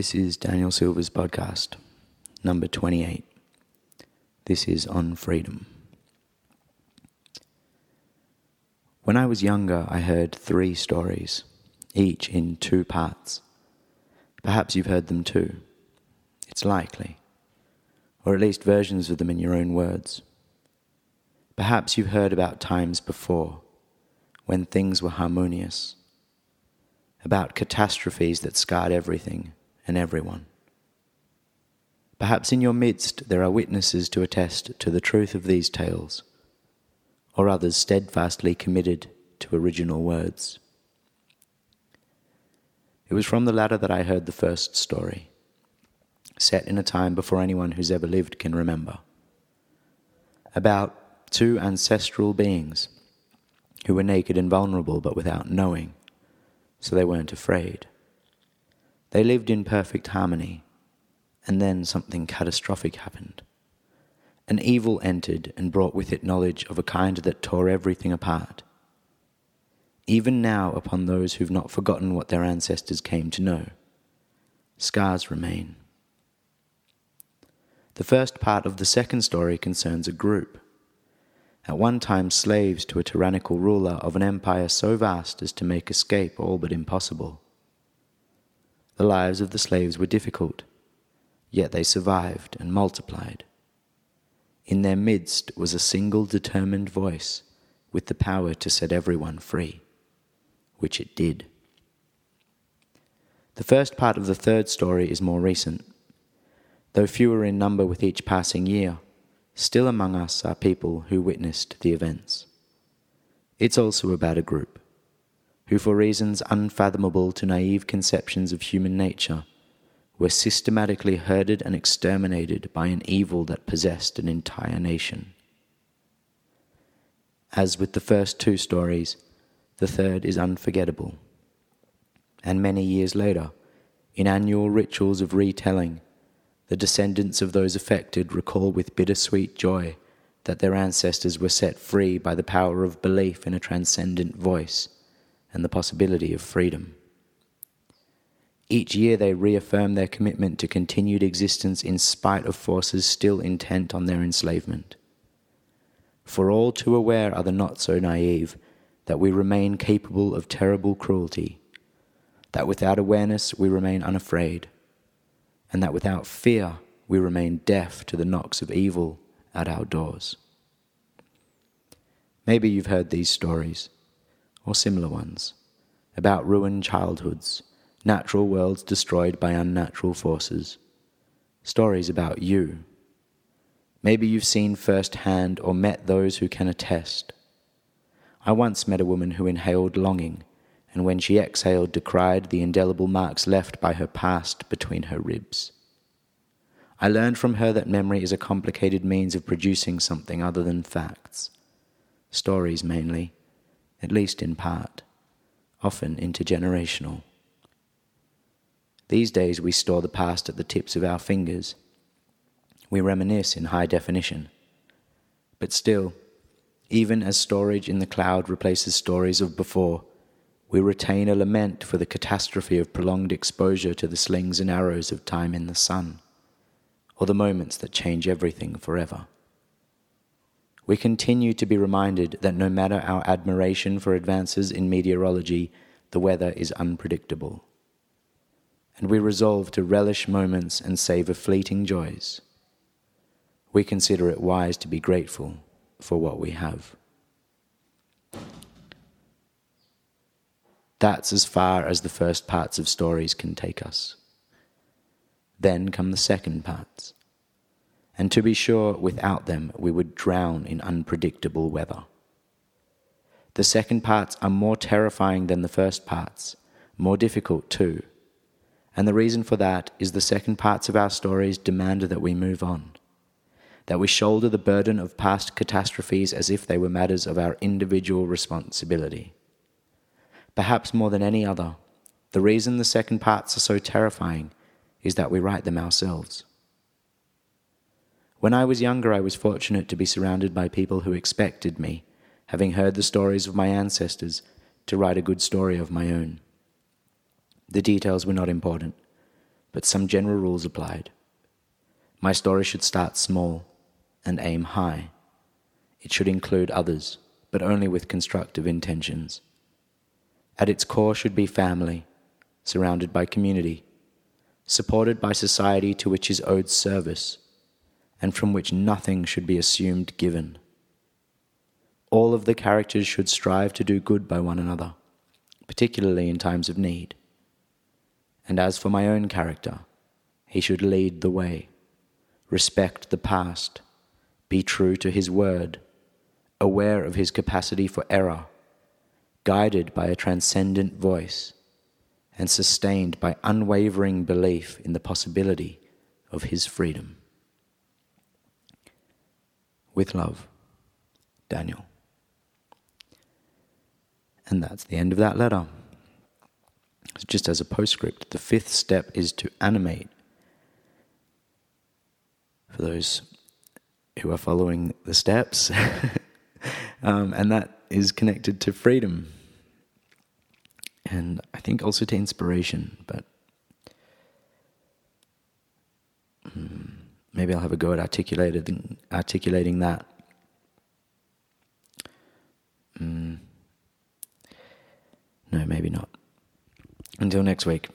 This is Daniel Silver's podcast, number 28. This is on freedom. When I was younger, I heard three stories, each in two parts. Perhaps you've heard them too. It's likely. Or at least versions of them in your own words. Perhaps you've heard about times before when things were harmonious, about catastrophes that scarred everything and everyone. Perhaps in your midst there are witnesses to attest to the truth of these tales, or others steadfastly committed to original words. It was from the latter that I heard the first story, set in a time before anyone who's ever lived can remember, about two ancestral beings who were naked and vulnerable but without knowing, so they weren't afraid. They lived in perfect harmony, and then something catastrophic happened. An evil entered and brought with it knowledge of a kind that tore everything apart. Even now, upon those who've not forgotten what their ancestors came to know, scars remain. The first part of the second story concerns a group. At one time, slaves to a tyrannical ruler of an empire so vast as to make escape all but impossible. The lives of the slaves were difficult, yet they survived and multiplied. In their midst was a single determined voice with the power to set everyone free, which it did. The first part of the third story is more recent. Though fewer in number with each passing year, still among us are people who witnessed the events. It's also about a group who, for reasons unfathomable to naive conceptions of human nature, were systematically herded and exterminated by an evil that possessed an entire nation. As with the first two stories, the third is unforgettable. And many years later, in annual rituals of retelling, the descendants of those affected recall with bittersweet joy that their ancestors were set free by the power of belief in a transcendent voice and the possibility of freedom. Each year they reaffirm their commitment to continued existence in spite of forces still intent on their enslavement. For all too aware are the not so naive that we remain capable of terrible cruelty, that without awareness we remain unafraid, and that without fear we remain deaf to the knocks of evil at our doors. Maybe you've heard these stories or similar ones, about ruined childhoods, natural worlds destroyed by unnatural forces, stories about you. Maybe you've seen firsthand or met those who can attest. I once met a woman who inhaled longing, and when she exhaled, decried the indelible marks left by her past between her ribs. I learned from her that memory is a complicated means of producing something other than facts, stories mainly at least in part, often intergenerational. These days we store the past at the tips of our fingers. We reminisce in high definition. But still, even as storage in the cloud replaces stories of before, we retain a lament for the catastrophe of prolonged exposure to the slings and arrows of time in the sun, or the moments that change everything forever we continue to be reminded that no matter our admiration for advances in meteorology, the weather is unpredictable. And we resolve to relish moments and savor fleeting joys. We consider it wise to be grateful for what we have. That's as far as the first parts of stories can take us. Then come the second parts and to be sure, without them, we would drown in unpredictable weather. The second parts are more terrifying than the first parts, more difficult too. And the reason for that is the second parts of our stories demand that we move on, that we shoulder the burden of past catastrophes as if they were matters of our individual responsibility. Perhaps more than any other, the reason the second parts are so terrifying is that we write them ourselves. When I was younger, I was fortunate to be surrounded by people who expected me, having heard the stories of my ancestors, to write a good story of my own. The details were not important. but some general rules applied. My story should start small and aim high. It should include others, but only with constructive intentions. At its core should be family, surrounded by community, supported by society to which is owed service, and from which nothing should be assumed given. All of the characters should strive to do good by one another, particularly in times of need. And as for my own character, he should lead the way, respect the past, be true to his word, aware of his capacity for error, guided by a transcendent voice, and sustained by unwavering belief in the possibility of his freedom. With love, Daniel. And that's the end of that letter. Just as a postscript, the fifth step is to animate. For those who are following the steps, um, and that is connected to freedom. And I think also to inspiration, but um, maybe I'll have a go at articulating, articulating that. Mm. No, maybe not. Until next week.